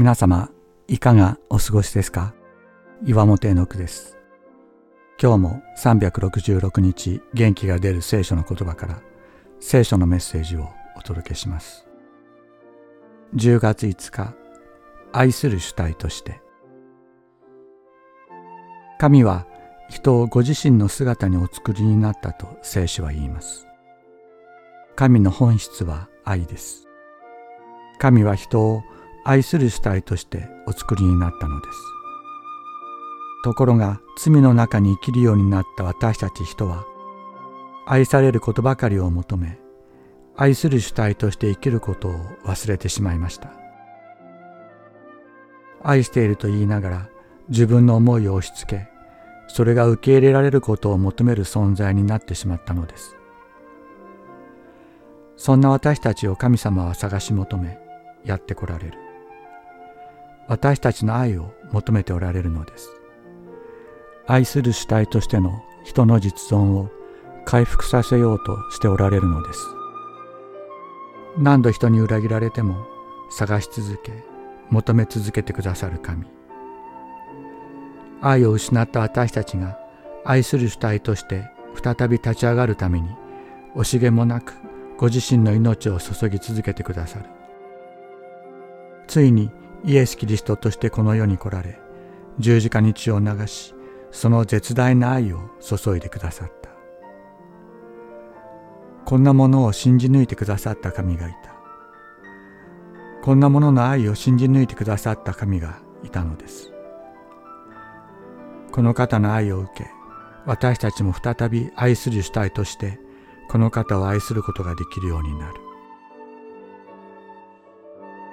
皆様いかがお過ごしですか？岩本絵の句です。今日も366日元気が出る聖書の言葉から聖書のメッセージをお届けします。10月5日愛する主体として。神は人をご自身の姿にお作りになったと聖書は言います。神の本質は愛です。神は人を愛する主体としてお作りになったのです。ところが罪の中に生きるようになった私たち人は愛されることばかりを求め愛する主体として生きることを忘れてしまいました。愛していると言いながら自分の思いを押し付けそれが受け入れられることを求める存在になってしまったのです。そんな私たちを神様は探し求めやってこられる。私たちの愛を求めておられるのです。愛する主体としての人の実存を回復させようとしておられるのです。何度人に裏切られても探し続け求め続けてくださる神。愛を失った私たちが愛する主体として再び立ち上がるために惜しげもなくご自身の命を注ぎ続けてくださる。ついにイエス・キリストとしてこの世に来られ十字架に血を流しその絶大な愛を注いでくださった。こんなものを信じ抜いてくださった神がいた。こんなものの愛を信じ抜いてくださった神がいたのです。この方の愛を受け私たちも再び愛する主体としてこの方を愛することができるようになる。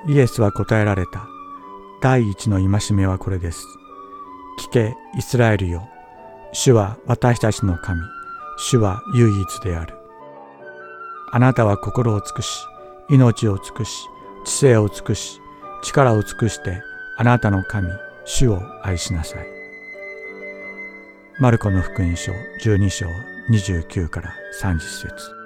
イエスは答えられた。第一の戒めはこれです。聞け、イスラエルよ。主は私たちの神。主は唯一である。あなたは心を尽くし、命を尽くし、知性を尽くし、力を尽くして、あなたの神、主を愛しなさい。マルコの福音書12章29から30節